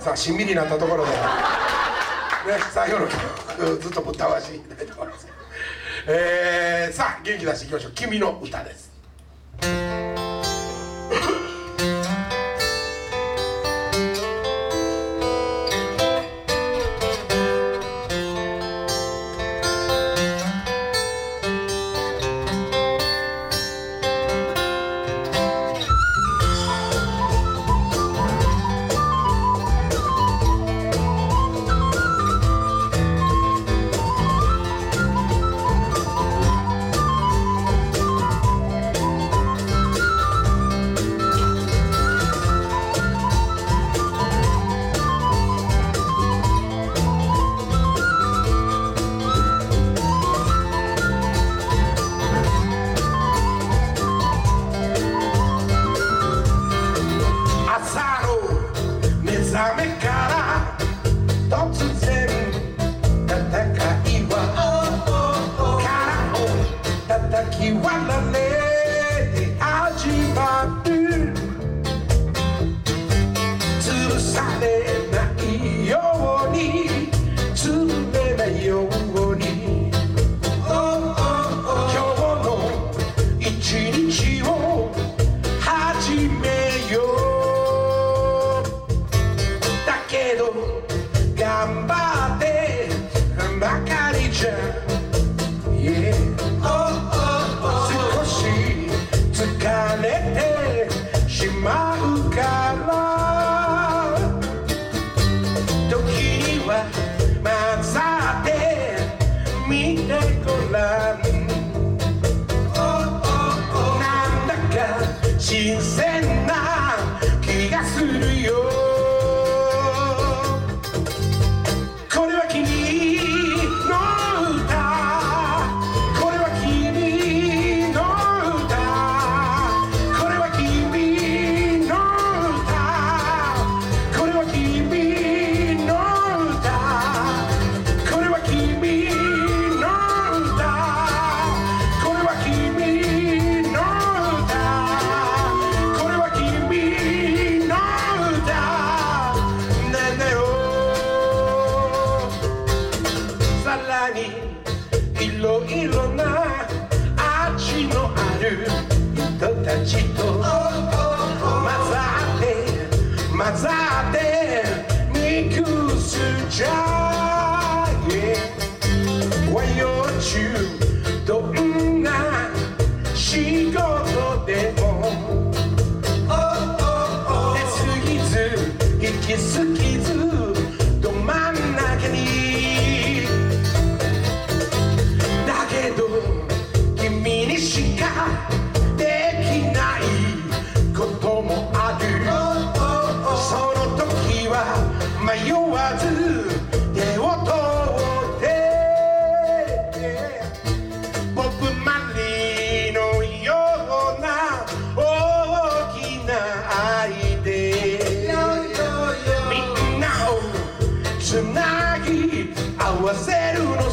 さあしんみりなったところで、ね、最後の曲ずっとぶったわしていきたいと思います、えー、さあ元気出していきましょう「君の歌」です。we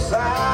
side.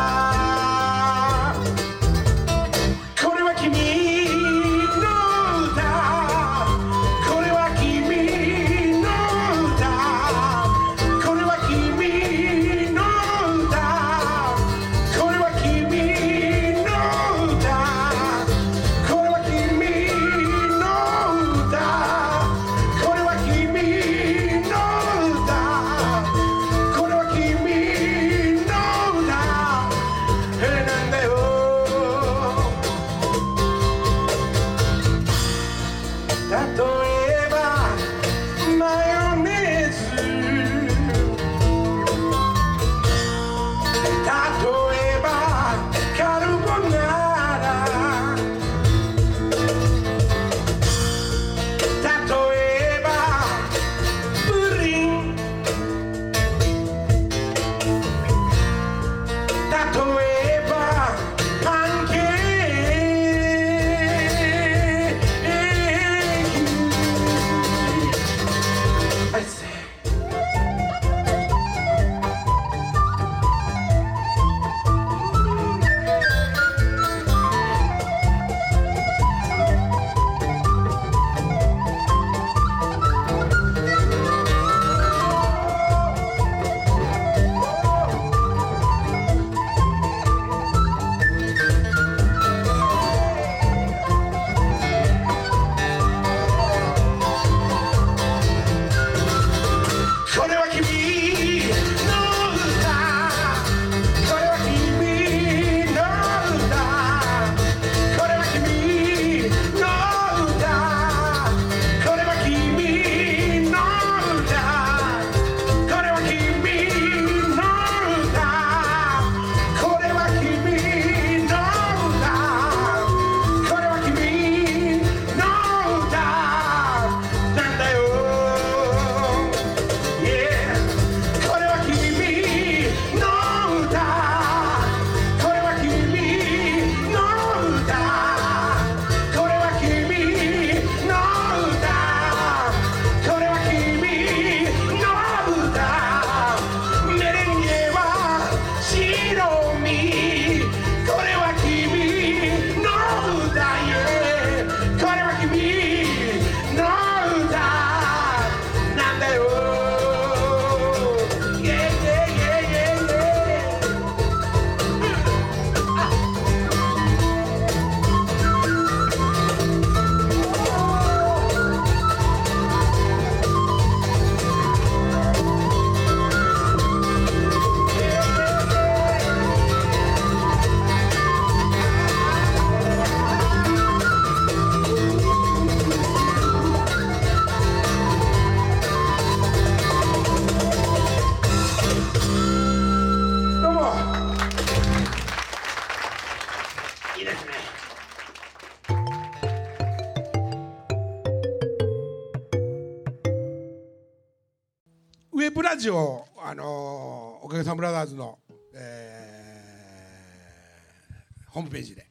ホームページで、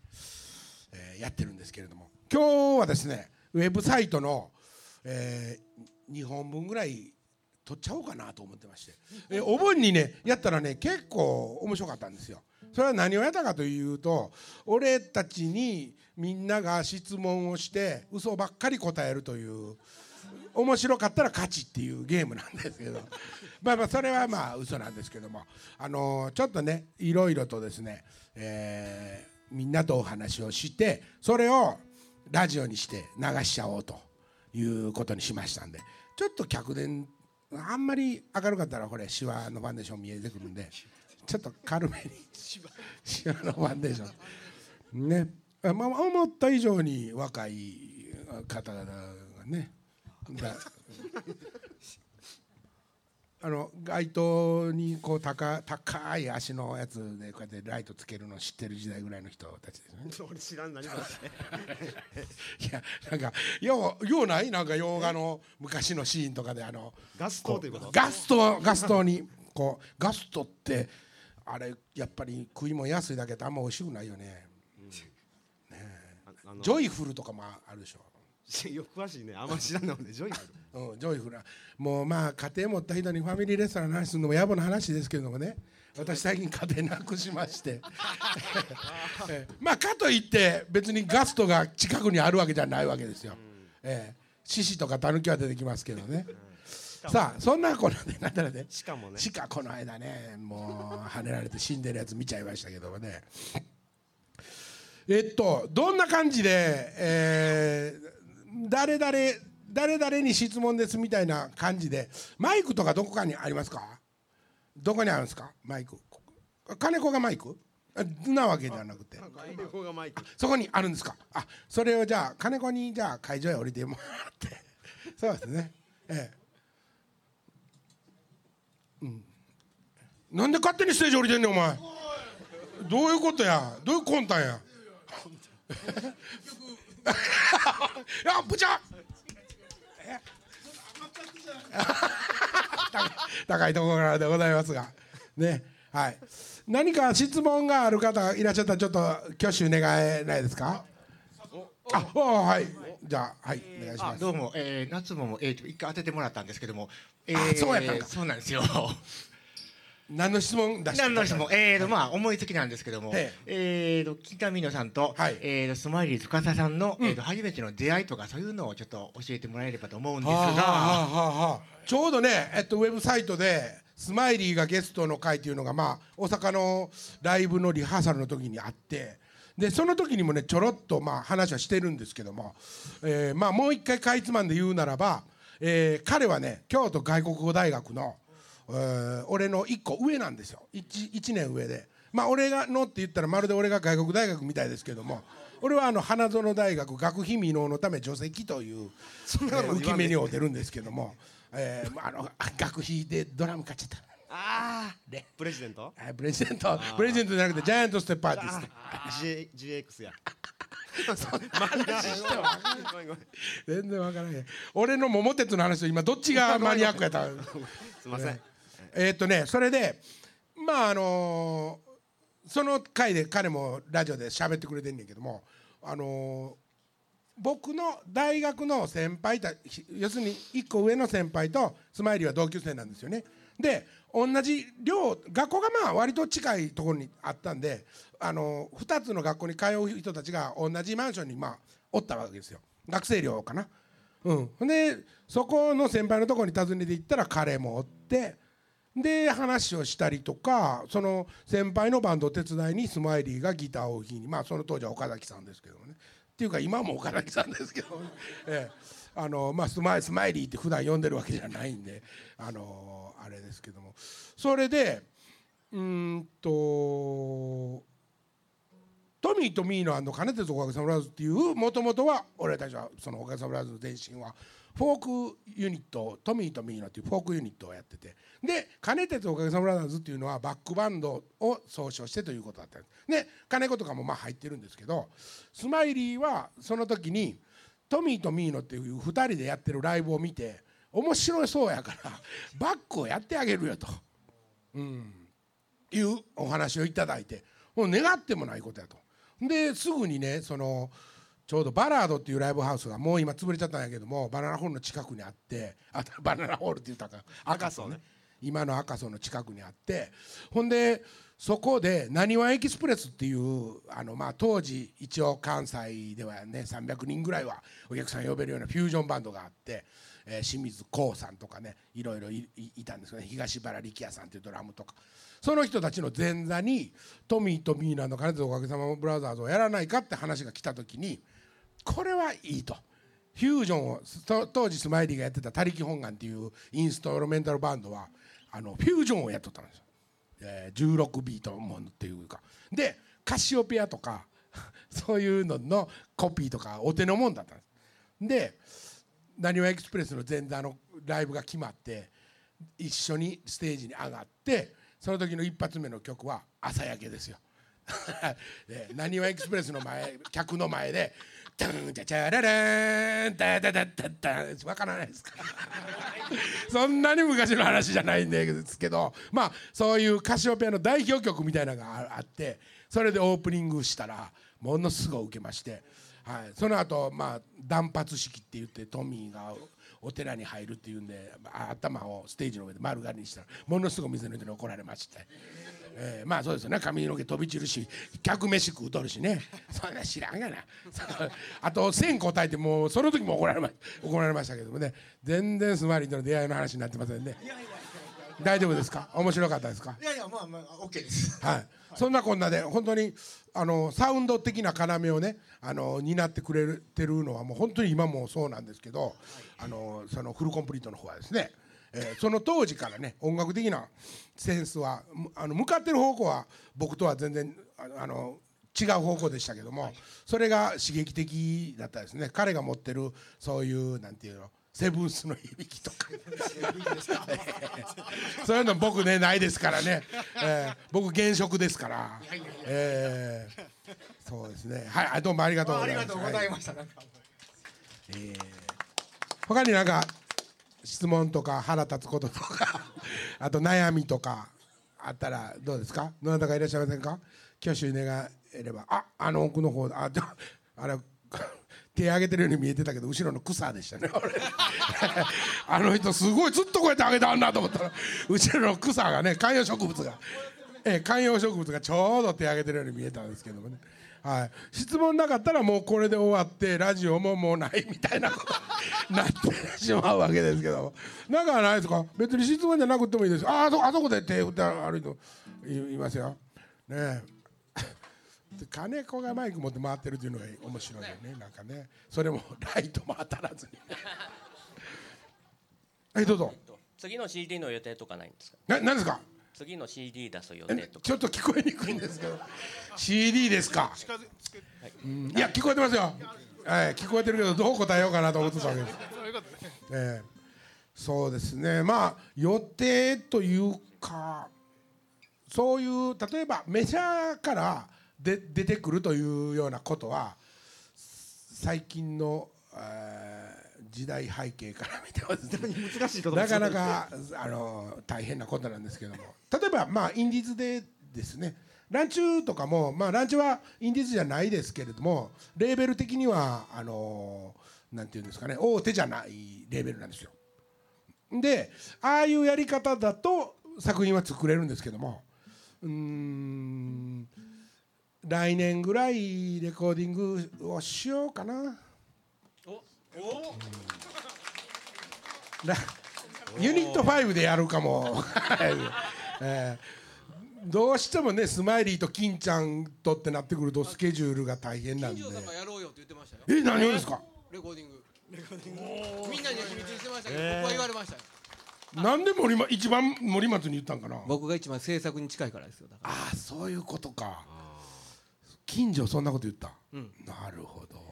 えーやってるんですけれども。今日はですねウェブサイトの、え2本分ぐらい撮っちゃおうかなと思ってまして、えーお盆にねやったらね結構面白かったんですよ。それは何をやったかというと俺たちにみんなが質問をして嘘ばっかり答えるという面白かったら勝ちっていうゲームなんですけど。まあまあそれはまあ嘘なんですけども。あのーちょっとねいろいろとですね、えーみんなとお話をしてそれをラジオにして流しちゃおうということにしましたんでちょっと客電あんまり明るかったらこれシワのファンデーション見えてくるんでちょっと軽めにシワのファンデーション。ね。まあ思った以上に若い方々がねあの街灯にこう高高い足のやつでこうやってライトつけるの知ってる時代ぐらいの人たちですよね。俺知らん何も いやなんかようようないなんか洋画の昔のシーンとかであのガス灯ということ？ガストガストにこうガストってあれやっぱり食いも安いだけであんま美味しくないよね。ああのジョイフルとかもあるでしょ。よく詳しいね。あんま知らんのでジョイフル うん、ジョイフルなもうまあ家庭持った人にファミリーレストランの話するのも野暮な話ですけれどもね。私最近家庭なくしまして。ええ。まあかといって別にガストが近くにあるわけじゃないわけですよ、ええ。獅子とかタヌキは出てきますけどね、さあそんなこんなでなんだろうね。しかもね。鹿この間ねもう跳ねられて死んでるやつ見ちゃいましたけどもね。えっとどんな感じで、えー誰々誰々に質問ですみたいな感じでマイクとかどこかにありますか？どこにあるんですか？マイク。金子がマイク？あなわけじゃなくて。金子がマイク。そこにあるんですか？あそれをじゃあ金子にじゃあ会場へ降りてもらって。そうですね。ええ。うん。なんで勝手にステージ降りてんねんお前。どういうことや？どういう魂胆や？い やぶちゃえ？高 高いところからでございますが。ね。はい。何か質問がある方いらっしゃったらちょっと挙手願えないですか？ああはい。じゃあはい。お願いします。あどうも、えー、夏もも、えー、一回当ててもらったんですけども、えあそうやったんか。そうなんですよ。何の質問出して何の質問、えーとまあ思いつきなんですけども、ええ。ーと北見野さんと、はい。えーとスマイリー司さんの、えーと初めての出会いとかそういうのをちょっと教えてもらえればと思うんですが、ちょうどね、えっと、ウェブサイトでスマイリーがゲストの会っていうのが、まあ、大阪のライブのリハーサルの時にあってでその時にもねちょろっとまあ話はしてるんですけども、えーまあ、もう一回かいつまんで言うならば、えー彼はね京都外国語大学の、えー俺の1個上なんですよ。1, 1年上で。まあ俺がのって言ったらまるで俺が外国大学みたいですけども。俺はあの花園大学学費未納のため除籍というそんなこと浮き目に遭ってるんですけども、えー、まああの学費でドラム買っちゃった。ああねプレジデント？あプレジデント。プレジデントじゃなくてジャイアントステップアーティスト。G GX や。全然わからへん。俺の桃鉄の話と今どっちがマニアックやった。すいませんえーっとねそれでまああのーその回で彼もラジオで喋ってくれてんねんけどもあのー僕の大学の先輩た要するに1個上の先輩とスマイリーは同級生なんですよね。で同じ寮学校がまあ割と近いところにあったんで、あの、2つの学校に通う人たちが同じマンションにまあおったわけですよ学生寮かな。う、んでそこの先輩のところに訪ねて行ったら彼もおってで話をしたりとかその先輩のバンド手伝いにスマイリーがギターを弾きにまあその当時は岡崎さんですけどね。っていうか今も岡崎さんですけど、ね。ええ。あのまあ、スマイスマイリーって普段呼んでるわけじゃないんであのあれですけども。それでうんとトミーとミーの金鉄おかげさまブラザーズっていうもともとは俺たちはそのおかげさまブラザーズの前身はフォークユニットトミーとミーノっていうフォークユニットをやってて。で金鉄おかげさまブラザーズっていうのはバックバンドを総称してということだったんです。で金子とかもまあ入ってるんですけどスマイリーはその時にトミーとミーノっていう2人でやってるライブを見て面白そうやからバックをやってあげるよと、うん、いうお話をいただいてもう願ってもないことやと。ですぐにねそのちょうどバラードっていうライブハウスがもう今潰れちゃったんやけどもバナナホールの近くにあってあバナナホールって言ったか赤楚ね。今の赤楚の近くにあってほんでそこでなにわエキスプレスっていうあのまあ当時一応関西ではね300人ぐらいはお客さん呼べるようなフュージョンバンドがあって、えー清水光さんとかねいろいろいたんですけどね。東原力也さんっていうドラムとか。その人たちの前座にトミーとミーナの金津おかげさまブラザーズをやらないかって話が来た時にこれはいいと。フュージョンを当時スマイリーがやってた「他力本願」っていうインストロメンタルバンドはあのフュージョンをやっとったんですよ。えー16ビートものっていうかでカシオペアとか そういうののコピーとかお手のもんだったんですでなにわエクスプレスの前座のライブが決まって一緒にステージに上がってその時の一発目の曲は「朝焼け」ですよ。なにわエクスプレスの前客の前で「タンチャチャラランタタタタタン」わからないですか。そんなに昔の話じゃないんですけど。まあそういうカシオペアの代表曲みたいなのがあってそれでオープニングしたらものすごい受けまして、はい、その後まあ断髪式って言ってトミーがお寺に入るっていうんで頭をステージの上で丸刈りにしたらものすごい店の人に怒られまして。えーまあそうですよね。髪の毛飛び散るし客飯食うとるしね。そんな知らんがな。あと線答えてもうその時も怒られま怒られましたけどもね。全然スマイリーとの出会いの話になってませんね。大丈夫ですか？面白かったですか？いやいやまあまあ OK です。はい、そんなこんなで本当にあのサウンド的な要をねあの担ってくれてるのはもう本当に今もそうなんですけど、あのそのフルコンプリートの方はですね、えーその当時からね音楽的なセンスはむあの向かってる方向は僕とは全然あの違う方向でしたけども、それが刺激的だったですね。彼が持ってるそういうなんていうのセブンスの響きとか。そういうの僕ねないですからね、えー僕現職ですから、えーそうですね。はいあどうもありがとうございます。ありがとうございました。なんか。他になんか質問とか腹立つこととか あと悩みとかあったらどうですか？どなたかいらっしゃいませんか？挙手願えればああの奥の方ああれ 手挙げてるように見えてたけど後ろの草でしたね あの人すごいずっとこうやって挙げてあんなと思ったら後ろの草がね観葉植物が、え観葉植物がちょうど手挙げてるように見えたんですけどもね。はい、質問なかったらもうこれで終わってラジオももうないみたいなことになってしまうわけですけどなんかないですか？別に質問じゃなくてもいいです。ああそあそこで手振ってある人いいますよ。ねえ。で金子がマイク持って回ってるっていうのが面白いよね。なんかね。それもライトも当たらずに はいどうぞ。次の CD の予定とかないんですか？な何ですか？次の CD 出す予え定とか。ちょっと聞こえにくいんですけど。CD ですか？うん。いや聞こえてますよ、はい、聞こえてるけどどう答えようかなと思ってたわけです。ええ。そうですね。まあ予定というかそういう例えばメジャーからで出てくるというようなことは最近の、えー時代背景から見てもなかなかあの大変なことなんですけども。例えばまあインディーズでですね。ランチューとかもまあランチューはインディーズじゃないですけれどもレーベル的にはあのなんていうんですかね。大手じゃないレーベルなんですよ。でああいうやり方だと作品は作れるんですけども。うーん来年ぐらいレコーディングをしようかな。ラユニット5でやるかも、は いえー。どうしてもねスマイリーと金ちゃんとってなってくるとスケジュールが大変なんで。金城さんがやろうよって言ってましたよ。え何をですか？レコーディング。みんなには秘密にしてましたけど、僕は言われましたよ。なんで森ま一番森松に言ったんかな？僕が一番制作に近いからですよだから。ああそういうことか。近所そんなこと言った、なるほど。こ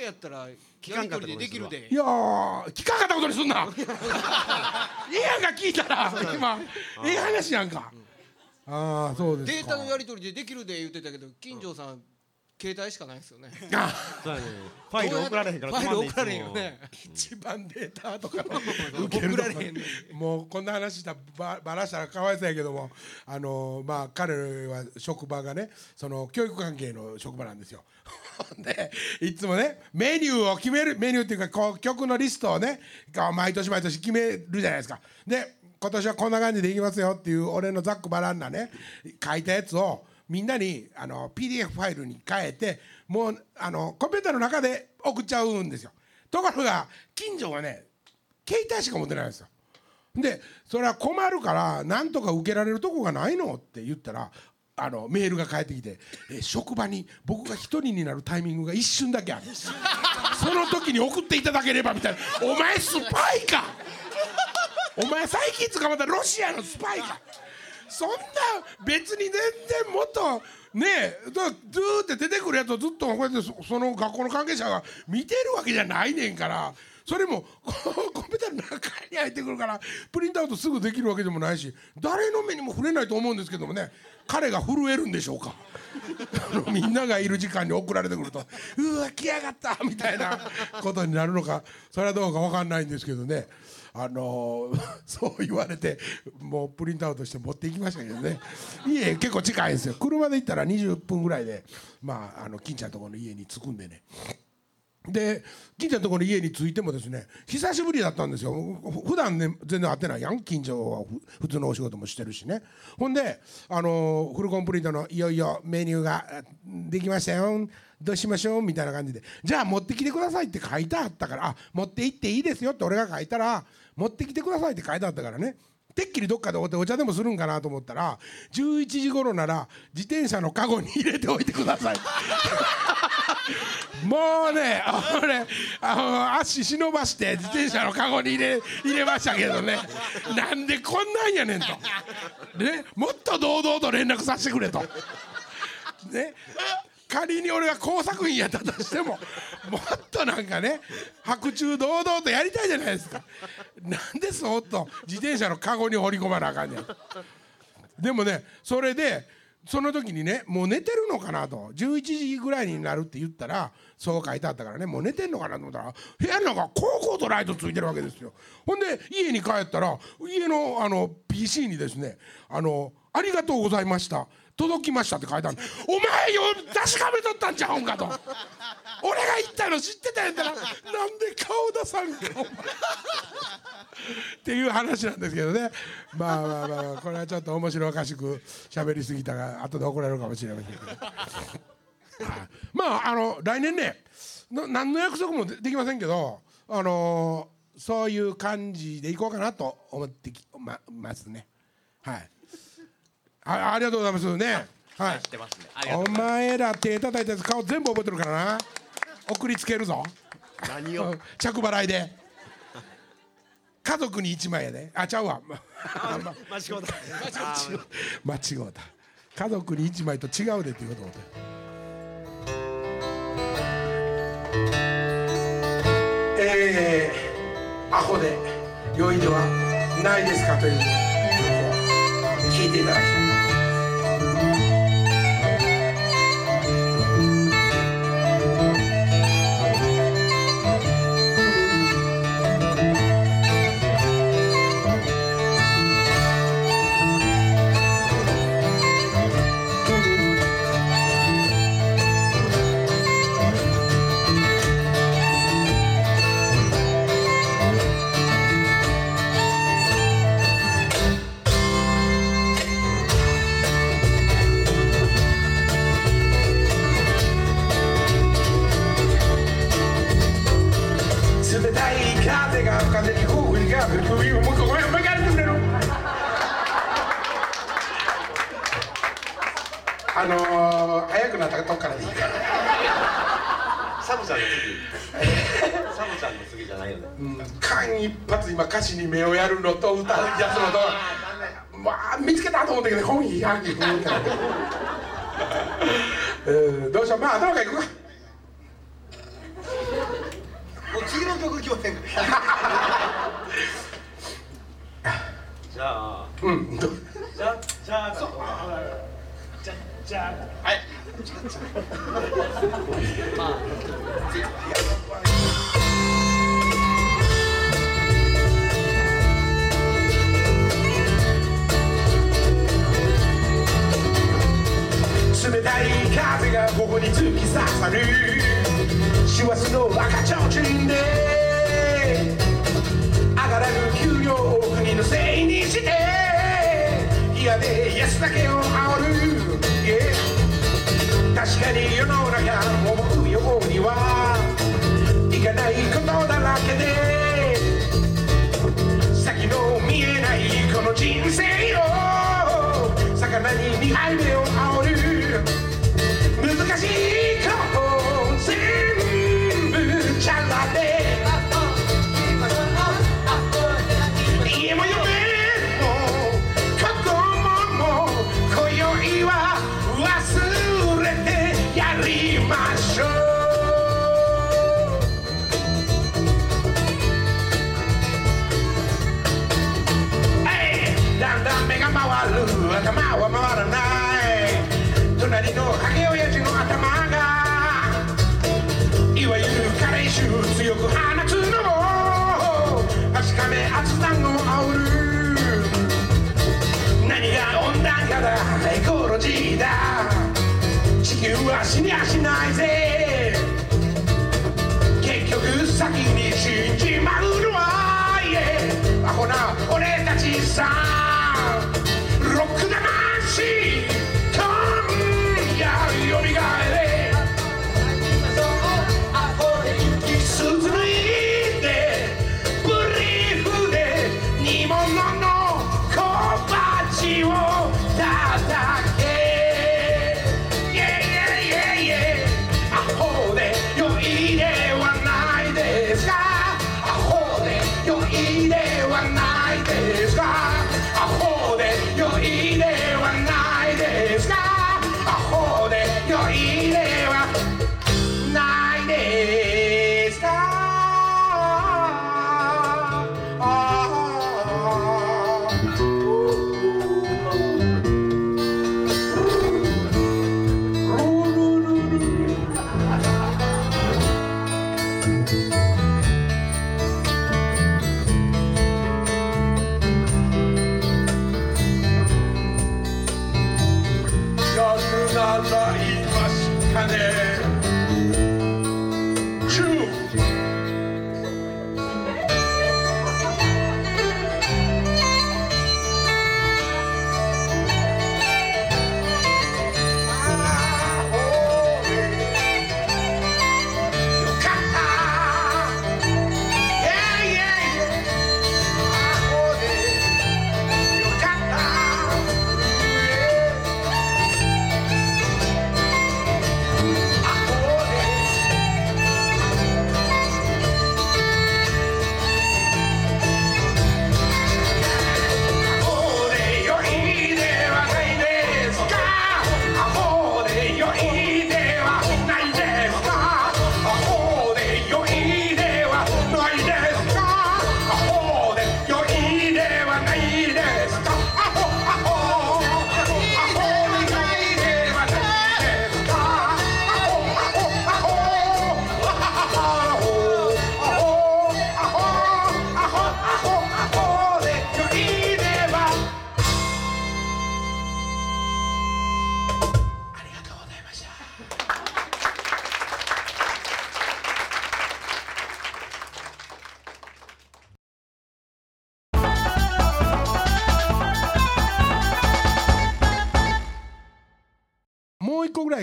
れやったら聞かんかでできるで。いやー聞かんかったことにすんな。ええやんか聞いたら今ええ話やんか、ああそうですか。データのやり取りでできるで言ってたけど金城さん携帯しかないですよね。あ そうやね。ファイル送られへんからファイル送られへんよね。一番データとか 送られへんねもうこんな話したらばばらしたらかわいそうやけどもあのまあ彼は職場がねその教育関係の職場なんですよ。でいつもねメニューを決めるメニューっていうかこう曲のリストをね毎年毎年決めるじゃないですか。で今年はこんな感じでいきますよっていう俺のざっくばらんなね書いたやつをみんなにあの PDF ファイルに変えてもうあのコンピューターの中で送っちゃうんですよ。ところが近所はね携帯しか持ってないんですよ。でそれは困るからなんとか受けられるとこがないのって言ったらあのメールが返ってきて、えー職場に僕が一人になるタイミングが一瞬だけあるんですその時に送っていただければみたいなお前スパイかお前最近捕まったロシアのスパイかそんな別に全然もっとねえだずーって出てくるやつをずっとこうやってその学校の関係者が見てるわけじゃないねんから。それもこう コンピューターの中に入ってくるからプリントアウトすぐできるわけでもないし誰の目にも触れないと思うんですけどもね彼が震えるんでしょうか。みんながいる時間に送られてくると「うわ来やがった」みたいなことになるのかそれはどうか分かんないんですけどね。あのー そう言われてもうプリントアウトして持っていきましたけどね。家結構近いんですよ。車で行ったら20分ぐらいでまああの金ちゃんとこの家に着くんでね。で金ちゃんのところの家に着いてもですね久しぶりだったんですよ。普段ね全然会ってないやん。近所は普通のお仕事もしてるしね。ほんであのフルコンプリートのいよいよメニューができましたよ。どうしましょう？みたいな感じで。じゃあ持ってきてくださいって書いてあったからあ持って行っていいですよって俺が書いたら持ってきてくださいって書いてあったからね。てっきりどっかでおお茶でもするんかなと思ったら11時頃なら自転車のカゴに入れておいてください。もうね俺あの足忍ばして自転車のカゴに入れ入れましたけどね。なんでこんなんやねんと、ね、もっと堂々と連絡させてくれと。ね。仮に俺が工作員やったとしても もっとなんかね白昼堂々とやりたいじゃないですか。なんでそっと自転車のカゴに放り込まなあかんねん。でもねそれでその時にねもう寝てるのかなと11時ぐらいになるって言ったらそう書いてあったからねもう寝てんのかなと思ったら部屋の中コーコーとライトついてるわけですよ。ほんで家に帰ったら家のあの PC にですねあの「ありがとうございました。届きました」って書いてあるお前よ確かめとったんちゃうんかと。俺が言ったの知ってたんやったらなんで顔出さんかっていう話なんですけどね。まあまあまあ、まあ、これはちょっと面白おかしく喋りすぎたが後で怒られるかもしれませんけど。まああの来年ねな何の約束もできませんけどあのそういう感じでいこうかなと思ってきまますね。はい。あありがとうございますね。はい。知ってますね。お前ら手叩いたやつ顔全部覚えてるからな。送りつけるぞ。何を？うん。着払いで。家族に1枚やで。あちゃうわ。まま間違うた。間違うた。家族に1枚と違うでっていうこと。思ってえー、アホで良いではないですかという曲を聴いていただきたい間一髪今歌詞に目をやるのと歌うやつのとまあ見つけたと思ったけど本意やんけふーってなってうんどうしよう。まあ頭からいくか。もう次の曲決まってんか？じゃあうんどじゃじゃあじゃじゃあ。はい冷たい風がここに突き刺さる。師走の赤ちょうちんで上がらぬ給料を国のせいにして嫌で安だけを煽る、Yeah 確かに世の中思うようにはいかないことだらけで先の見えないこの人生を魚に2杯目を煽る。thank you. me.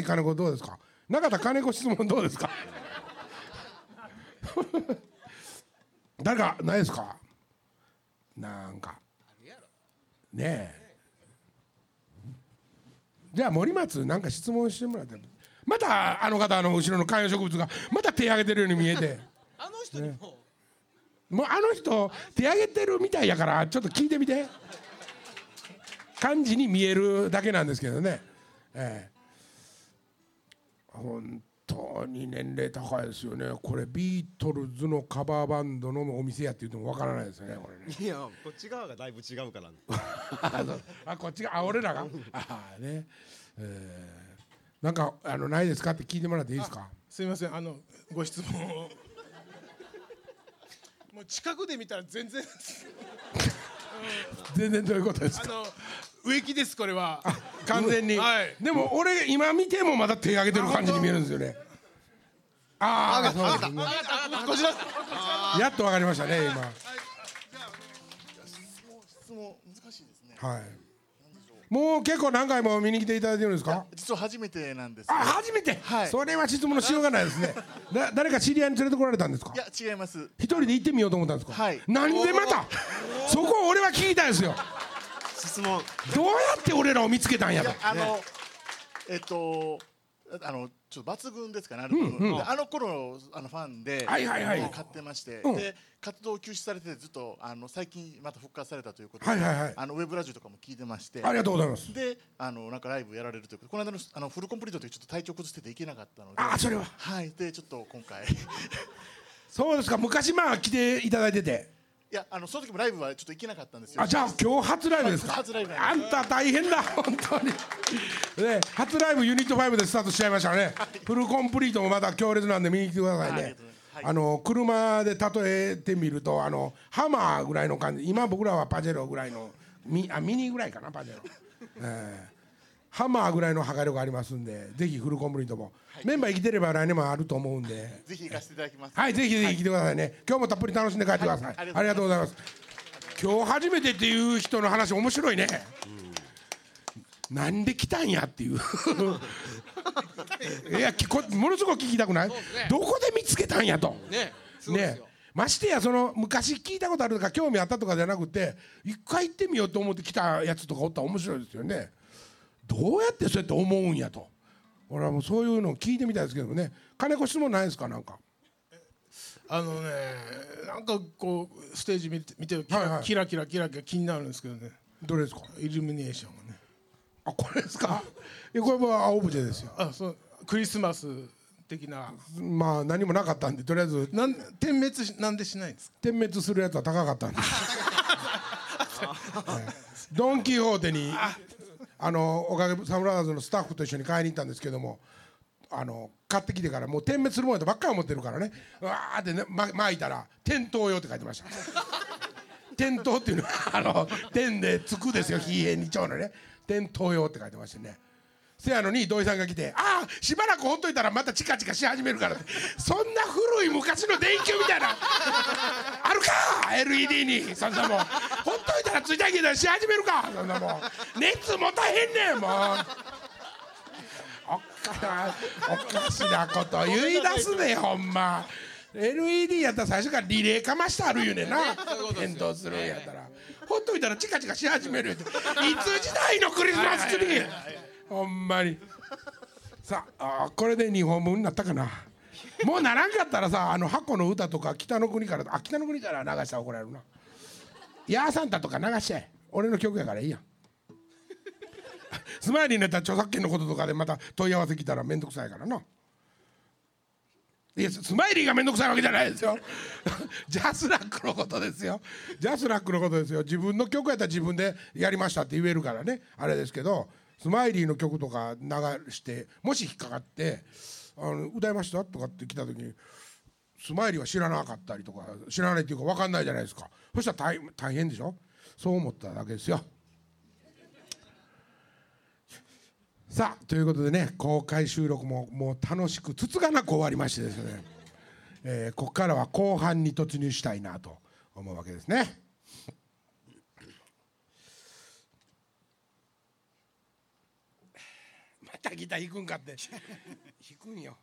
金子どうですか？中田金子質問どうですか？誰かないですか？なんか。ねえ。じゃあ森松なんか質問してもらって。またあの方の後ろの観葉植物がまた手挙げてるように見えて。あの人にも。もうあの人手挙げてるみたいやからちょっと聞いてみて。感じに見えるだけなんですけどね。ええ本当に年齢高いですよね。これビートルズのカバーバンドのお店やって言ってもわからないですよねこれね。いやこっち側がだいぶ違うから。あそうあこっちがあ俺らが？ああね。なんかあのないですかって聞いてもらっていいですか？すみません。あのご質問を。もう近くで見たら全然。全然どういうことですか？あの植木ですこれは。完全に、はい。でも俺今見てもまだ手挙げてる感じに見えるんですよね。ああそうですね。こちら。やっとわかりましたね今。質問難しいですね。はい。もう結構何回も見に来ていただいてるんですか？実は初めてなんですあ初めて、はい。それは質問のしようがないですね。だ誰か知り合いに連れてこられたんですか？いや違います。一人で行ってみようと思ったんですか？はい。なんでまた？そこを俺は聞きたいですよ質問。どうやって俺らを見つけたんやとあの、えっとあのちょっと抜群ですかねあの,、であの頃のあのファンで、はいはいはい。買ってまして、うん。で活動休止されてずっとあの最近また復活されたということで、はいはいはい。あのウェブラジオとかも聞いてまして。ありがとうございます。であのなんかライブやられるということでこの間のあのフルコンプリートでちょっと体調崩してて行けなかったのであそれは。はい。でちょっと今回。そうですか。昔まあ来ていただいてていやあのその時もライブはちょっと行けなかったんですよ。あじゃあ今日初ライブですか？初ライブあんた大変だ 本当に。ね初ライブユニット5でスタートしちゃいましたね。フルコンプリートもまた強烈なんで見に来てくださいね。ああの車で例えてみるとあのハマーぐらいの感じ。今僕らはパジェロぐらいのミあミニぐらいかなパジェロ、えーハマーぐらいの破壊力ありますんでぜひフルコンプリートも、メンバー生きてれば来年もあると思うんでぜひ行かせていただきますはい、ぜひぜひ来てくださいね。今日もたっぷり楽しんで帰ってください。はいありがとうございます。今日初めてっていう人の話面白いね。なんで来たんやっていう。いや、きこものすごく聞きたくない？どこで見つけたんやと。ねねよ、ましてやその昔聞いたことあるとか興味あったとかじゃなくて一回行ってみようと思って来たやつとかおったら面白いですよねどうやってそうやって思うんやと。俺はもうそういうのを聞いてみたいですけどね。金子質問ないですかなんか。あのねなんかこうステージ見て見てキラ,、はいはい。キラキラキラキラ気になるんですけどね。どれですか？イルミネーションがね。あこれですか？いやこれはオブジェですよ。あそうクリスマス的な。まあ何もなかったんでとりあえず。なん点滅しなんでしないんですか？点滅するやつは高かったんで。す ええ。ドン・キホーテにあのおかげサムラーズのスタッフと一緒に買いに行ったんですけどもあの買ってきてからもう点滅するものやとばっかり思ってるからね。うわーってね、ま、巻いたら「点灯用」って書いてました。点灯っていうのはあの点でつくですよ火炎に蝶のね。点灯用って書いてましてね。せやのに土井さんが来て「ああしばらくほっといたらまたチカチカし始めるから」って。そんな古い昔の電球みたいな。あるか LED に。そんなもん。ほっといたらついたけどし始めるか。そんなもん。熱持たへんねんもう。おっかおかしなこと言い出すねほんま。LED やったら最初からリレーかましてある言うねんな。点灯するんやったら。ほっといたらチカチカし始めるいつ時代のクリスマスツリーほんまに。さあこれで2本分になったかな。もうならんかったらさあの箱の歌とか北の国からあ北の国から流したら怒られるな。ヤーサンタとか流しちゃえ。俺の曲やからいいやん。スマイリーのやったら著作権のこととかでまた問い合わせ来たら面倒くさいからな。いやススマイリーが面倒くさいわけじゃないですよ。ジャスラックのことですよ。ジャスラックのことですよ。自分の曲やったら自分でやりましたって言えるからね。あれですけどスマイリーの曲とか流してもし引っかかって「あの歌いました?」とかって来た時にスマイリーは知らなかったりとか知らないっていうか分かんないじゃないですかそしたら大大変でしょ？そう思っただけですよさあということでね公開収録ももう楽しくつつがなく終わりましてですね、えーここからは後半に突入したいなと思うわけですね。またギター弾くんかって。弾くんよ。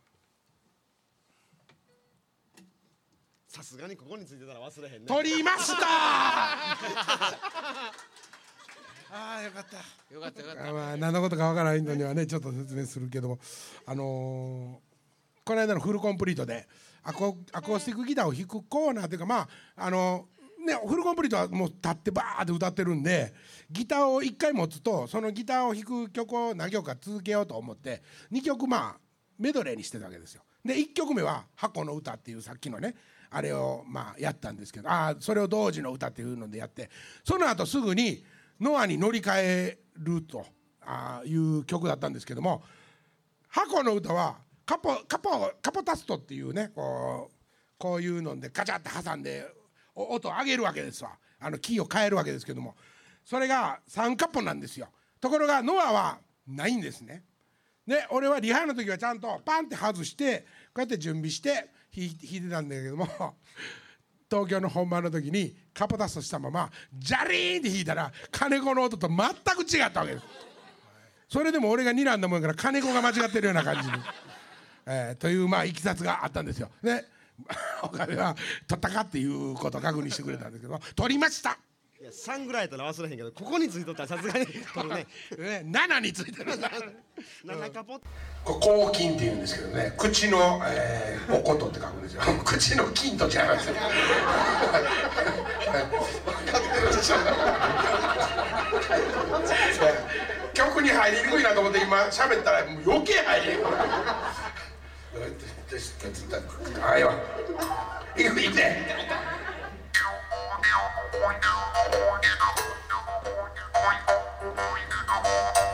さすがにここについてたら忘れへんね。取りました。ああよかった。よかったよかった。あまあ何のことかわからないのにはねちょっと説明するけども。あのーこの間のフルコンプリートでアコアコースティックギターを弾くコーナーというかまああのねフルコンプリートはもう立ってバーって歌ってるんでギターを1回持つとそのギターを弾く曲を何曲か続けようと思って2曲まあメドレーにしてたわけですよ。で1曲目は「箱の歌」っていうさっきのねあれをまあやったんですけどああそれを同時の歌っていうのでやってその後すぐにノアに乗り換えるとあいう曲だったんですけども箱の歌はカポカポカポタストっていうねこうこういうのでガチャって挟んで音を上げるわけですわ。あのキーを変えるわけですけども。それが3カポなんですよ。ところがノアはないんですね。で俺はリハの時はちゃんとパンって外してこうやって準備して弾いてたんだけども 東京の本番の時にカポタストしたままジャリーンって弾いたら金子の音と全く違ったわけです。それでも俺が睨んだもんやから金子が間違ってるような感じに、えーというまあいきさつがあったんですよ。で 岡部は「取ったか?」っていうことを確認してくれたんですけど「取りました!いや3ぐらいやったら忘れへんけどここについとったらさすがに取るね」ね7についてる。7カポ。これ口筋って言うんですけどね口の、えー、おことって書くんですよ。口の筋と違いますよ。曲に入りにくいなと思って今喋ったらもう余計入りにくいあいわ行く行く。で大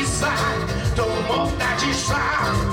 de sal, tá de sal.